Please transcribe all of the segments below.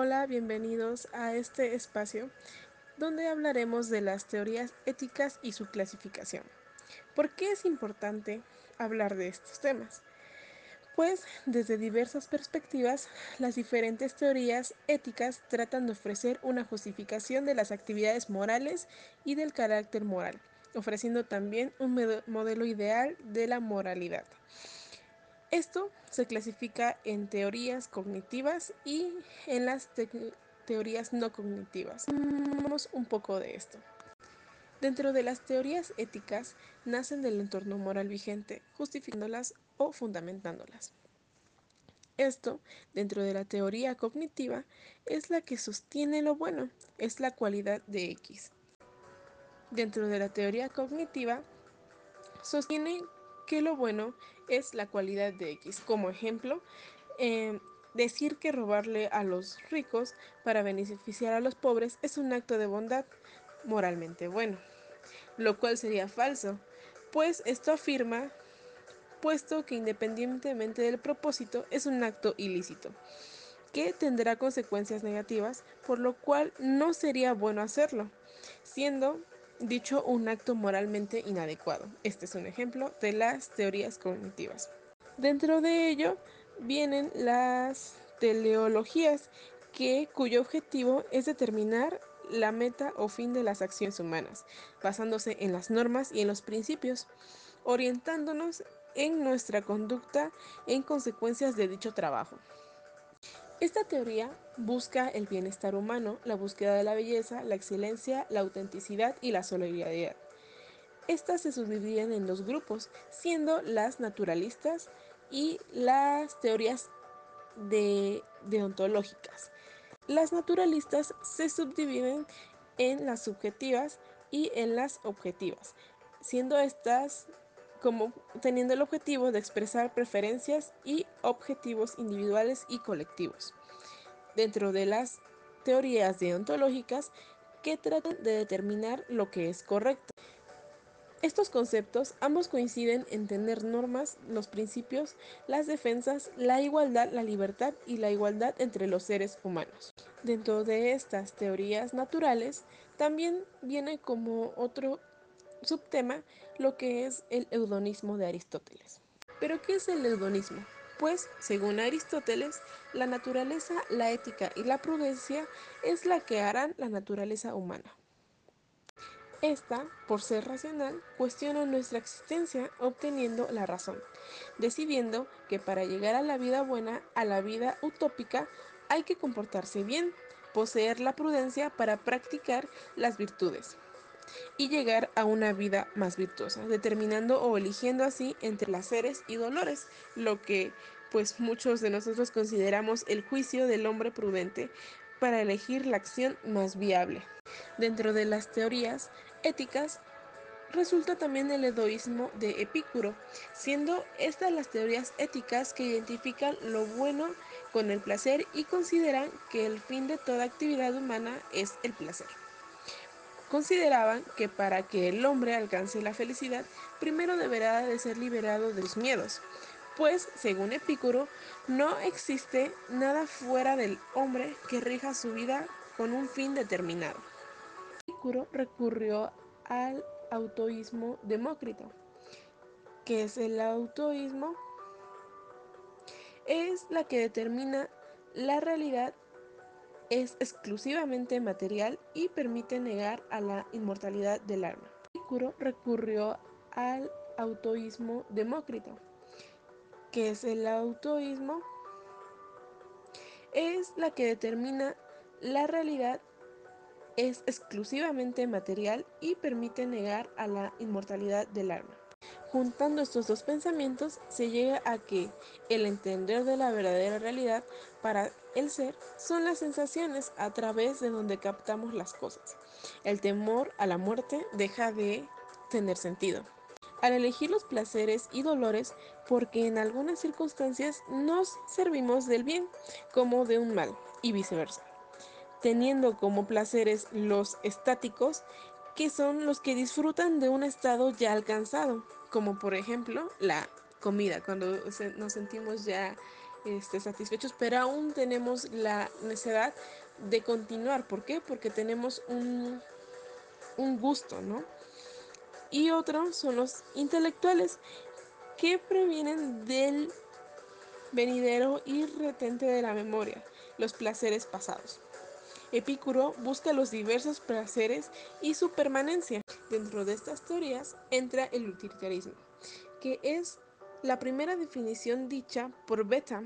Hola, bienvenidos a este espacio donde hablaremos de las teorías éticas y su clasificación. ¿Por qué es importante hablar de estos temas? Pues desde diversas perspectivas, las diferentes teorías éticas tratan de ofrecer una justificación de las actividades morales y del carácter moral, ofreciendo también un modelo ideal de la moralidad. Esto se clasifica en teorías cognitivas y en las teorías no cognitivas. Vamos un poco de esto. Dentro de las teorías éticas nacen del entorno moral vigente, justificándolas o fundamentándolas. Esto, dentro de la teoría cognitiva, es la que sostiene lo bueno, es la cualidad de X. Dentro de la teoría cognitiva, sostiene que lo bueno es la cualidad de X. Como ejemplo, eh, decir que robarle a los ricos para beneficiar a los pobres es un acto de bondad moralmente bueno, lo cual sería falso, pues esto afirma, puesto que independientemente del propósito es un acto ilícito, que tendrá consecuencias negativas, por lo cual no sería bueno hacerlo, siendo dicho un acto moralmente inadecuado. Este es un ejemplo de las teorías cognitivas. Dentro de ello vienen las teleologías, que, cuyo objetivo es determinar la meta o fin de las acciones humanas, basándose en las normas y en los principios, orientándonos en nuestra conducta en consecuencias de dicho trabajo. Esta teoría busca el bienestar humano, la búsqueda de la belleza, la excelencia, la autenticidad y la solidaridad. Estas se subdividen en dos grupos, siendo las naturalistas y las teorías de deontológicas. Las naturalistas se subdividen en las subjetivas y en las objetivas, siendo estas como teniendo el objetivo de expresar preferencias y objetivos individuales y colectivos. Dentro de las teorías deontológicas que tratan de determinar lo que es correcto. Estos conceptos ambos coinciden en tener normas, los principios, las defensas, la igualdad, la libertad y la igualdad entre los seres humanos. Dentro de estas teorías naturales también viene como otro subtema lo que es el eudonismo de Aristóteles. ¿Pero qué es el eudonismo? Pues, según Aristóteles, la naturaleza, la ética y la prudencia es la que harán la naturaleza humana. Esta, por ser racional, cuestiona nuestra existencia obteniendo la razón, decidiendo que para llegar a la vida buena, a la vida utópica, hay que comportarse bien, poseer la prudencia para practicar las virtudes y llegar a una vida más virtuosa, determinando o eligiendo así entre placeres y dolores, lo que pues muchos de nosotros consideramos el juicio del hombre prudente para elegir la acción más viable. Dentro de las teorías éticas resulta también el edoísmo de Epicuro, siendo estas las teorías éticas que identifican lo bueno con el placer y consideran que el fin de toda actividad humana es el placer. Consideraban que para que el hombre alcance la felicidad, primero deberá de ser liberado de los miedos, pues, según Epicuro, no existe nada fuera del hombre que rija su vida con un fin determinado. Epicuro recurrió al autoísmo demócrito. ¿Qué es el autoísmo? Es la que determina la realidad es exclusivamente material y permite negar a la inmortalidad del alma. Epicuro recurrió al autoísmo demócrito. ¿Qué es el autoísmo? Es la que determina la realidad es exclusivamente material y permite negar a la inmortalidad del alma. Juntando estos dos pensamientos se llega a que el entender de la verdadera realidad para el ser son las sensaciones a través de donde captamos las cosas. El temor a la muerte deja de tener sentido. Al elegir los placeres y dolores porque en algunas circunstancias nos servimos del bien como de un mal y viceversa teniendo como placeres los estáticos, que son los que disfrutan de un estado ya alcanzado, como por ejemplo la comida, cuando nos sentimos ya este, satisfechos, pero aún tenemos la necesidad de continuar. ¿Por qué? Porque tenemos un, gusto, ¿no? Y otros son los intelectuales que previenen del venidero y retente de la memoria, los placeres pasados. Epicuro busca los diversos placeres y su permanencia. Dentro de estas teorías entra el utilitarismo, que es la primera definición dicha por Beta,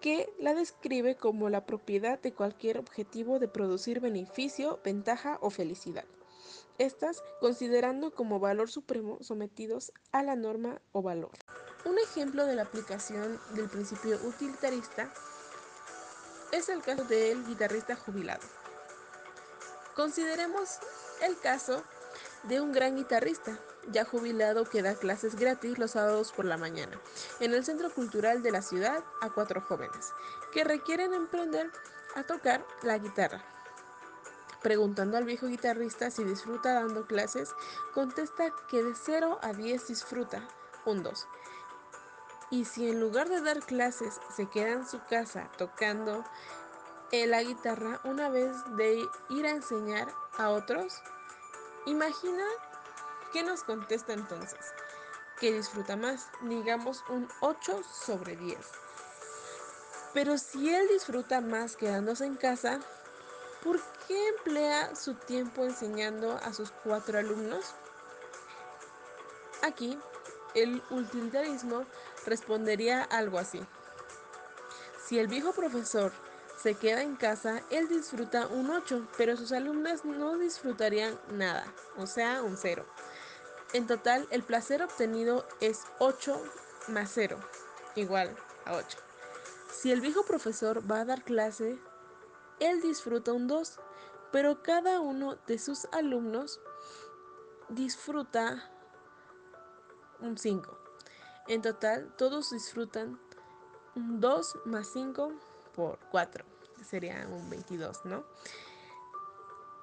que la describe como la propiedad de cualquier objetivo de producir beneficio, ventaja o felicidad. Estas considerando como valor supremo sometidos a la norma o valor. Un ejemplo de la aplicación del principio utilitarista es el caso del guitarrista jubilado. Consideremos el caso de un gran guitarrista, ya jubilado que da clases gratis los sábados por la mañana, en el Centro Cultural de la ciudad a cuatro jóvenes, que requieren emprender a tocar la guitarra. Preguntando al viejo guitarrista si disfruta dando clases, contesta que de 0 a 10 disfruta, un 2. Y si en lugar de dar clases se queda en su casa tocando la guitarra una vez de ir a enseñar a otros, imagina qué nos contesta entonces. Que disfruta más, digamos un 8 sobre 10. Pero si él disfruta más quedándose en casa, ¿por qué emplea su tiempo enseñando a sus cuatro alumnos? Aquí el utilitarismo respondería algo así. Si el viejo profesor se queda en casa, él disfruta un 8, pero sus alumnas no disfrutarían nada, o sea, un 0. En total, el placer obtenido es 8 más 0, igual a 8. Si el viejo profesor va a dar clase, él disfruta un 2, pero cada uno de sus alumnos disfruta un 5. En total, todos disfrutan un 2 más 5 por 4. Sería un 22, ¿no?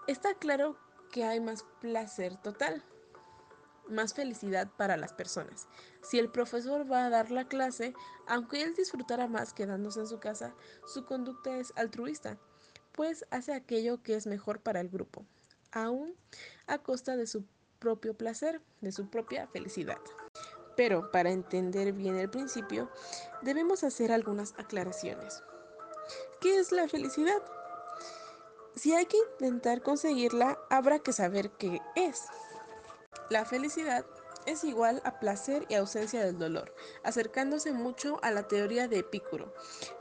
Está claro que hay más placer total, más felicidad para las personas. Si el profesor va a dar la clase, aunque él disfrutara más quedándose en su casa, su conducta es altruista, pues hace aquello que es mejor para el grupo, aún a costa de su propio placer, de su propia felicidad. Pero para entender bien el principio, debemos hacer algunas aclaraciones. ¿Qué es la felicidad? Si hay que intentar conseguirla, habrá que saber qué es. La felicidad es igual a placer y ausencia del dolor, acercándose mucho a la teoría de Epicuro,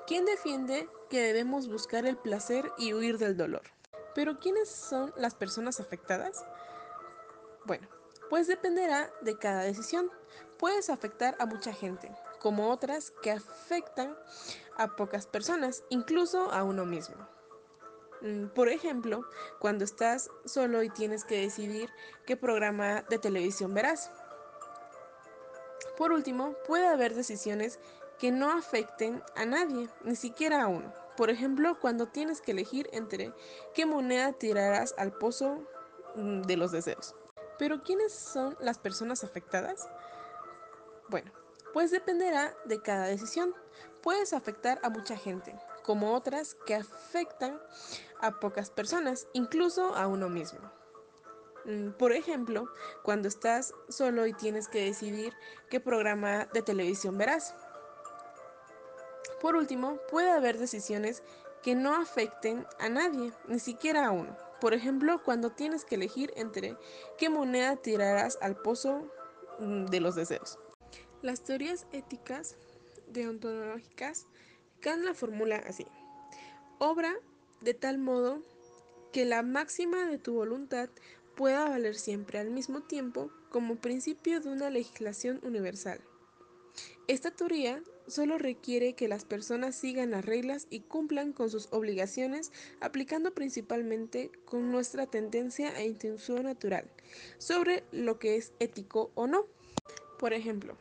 quien defiende que debemos buscar el placer y huir del dolor. Pero ¿quiénes son las personas afectadas? Bueno, pues dependerá de cada decisión. Puedes afectar a mucha gente, como otras que afectan a pocas personas, incluso a uno mismo. Mm, por ejemplo, cuando estás solo y tienes que decidir qué programa de televisión verás. Por último, puede haber decisiones que no afecten a nadie, ni siquiera a uno. Por ejemplo, cuando tienes que elegir entre qué moneda tirarás al pozo mm, de los deseos. Pero ¿quiénes son las personas afectadas? Bueno, pues dependerá de cada decisión. Puedes afectar a mucha gente, como otras que afectan a pocas personas, incluso a uno mismo. Mm, por ejemplo, cuando estás solo y tienes que decidir qué programa de televisión verás. Por último, puede haber decisiones que no afecten a nadie, ni siquiera a uno. Por ejemplo, cuando tienes que elegir entre qué moneda tirarás al pozo mm, de los deseos. Las teorías éticas deontológicas Kant la formula así. Obra de tal modo que la máxima de tu voluntad pueda valer siempre al mismo tiempo como principio de una legislación universal. Esta teoría solo requiere que las personas sigan las reglas y cumplan con sus obligaciones aplicando principalmente con nuestra tendencia e intención natural sobre lo que es ético o no. Por ejemplo,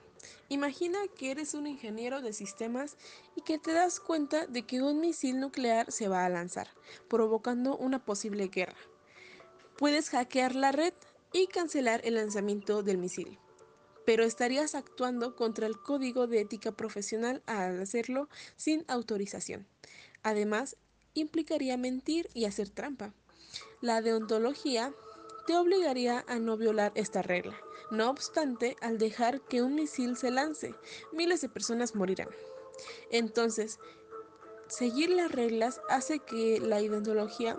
imagina que eres un ingeniero de sistemas y que te das cuenta de que un misil nuclear se va a lanzar, provocando una posible guerra. Puedes hackear la red y cancelar el lanzamiento del misil. Pero estarías actuando contra el código de ética profesional al hacerlo sin autorización. Además, implicaría mentir y hacer trampa. La deontología te obligaría a no violar esta regla. No obstante, al dejar que un misil se lance, miles de personas morirán. Entonces, seguir las reglas hace que la ideología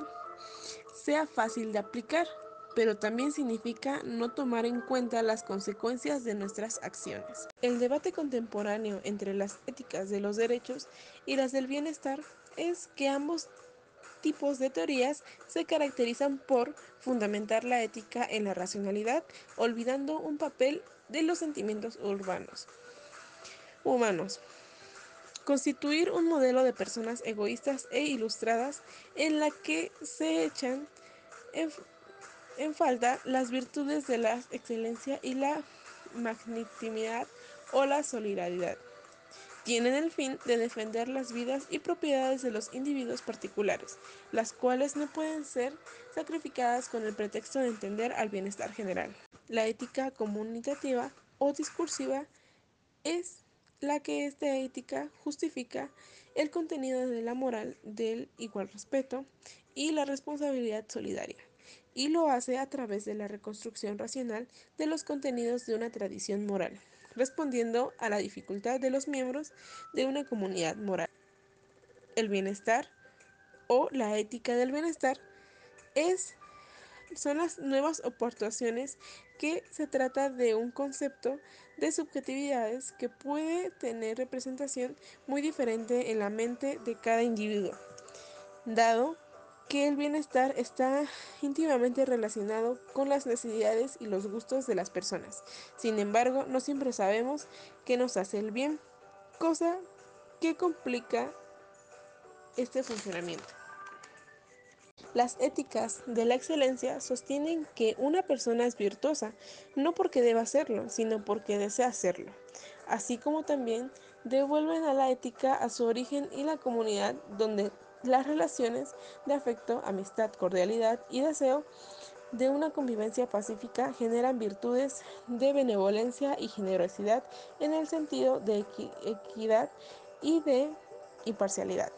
sea fácil de aplicar, pero también significa no tomar en cuenta las consecuencias de nuestras acciones. El debate contemporáneo entre las éticas de los derechos y las del bienestar es que ambos tipos de teorías se caracterizan por fundamentar la ética en la racionalidad, olvidando un papel de los sentimientos urbanos humanos. Constituir un modelo de personas egoístas e ilustradas en la que se echan en, en falta las virtudes de la excelencia y la magnanimidad o la solidaridad tienen el fin de defender las vidas y propiedades de los individuos particulares, las cuales no pueden ser sacrificadas con el pretexto de entender al bienestar general. La ética comunitativa o discursiva es la que esta ética justifica el contenido de la moral del igual respeto y la responsabilidad solidaria, y lo hace a través de la reconstrucción racional de los contenidos de una tradición moral respondiendo a la dificultad de los miembros de una comunidad moral. El bienestar o la ética del bienestar es, son las nuevas aportaciones que se trata de un concepto de subjetividades que puede tener representación muy diferente en la mente de cada individuo, dado que el bienestar está íntimamente relacionado con las necesidades y los gustos de las personas. Sin embargo, no siempre sabemos qué nos hace el bien, cosa que complica este funcionamiento. Las éticas de la excelencia sostienen que una persona es virtuosa no porque deba hacerlo, sino porque desea hacerlo, así como también devuelven a la ética a su origen y la comunidad donde las relaciones de afecto, amistad, cordialidad y deseo de una convivencia pacífica generan virtudes de benevolencia y generosidad en el sentido de equidad y de imparcialidad.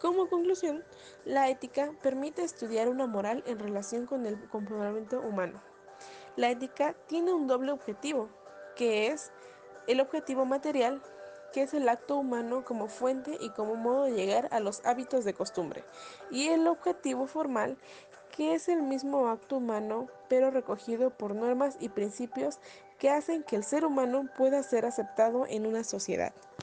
Como conclusión, la ética permite estudiar una moral en relación con el comportamiento humano. La ética tiene un doble objetivo, que es el objetivo material que es el acto humano como fuente y como modo de llegar a los hábitos de costumbre, y el objetivo formal, que es el mismo acto humano, pero recogido por normas y principios que hacen que el ser humano pueda ser aceptado en una sociedad.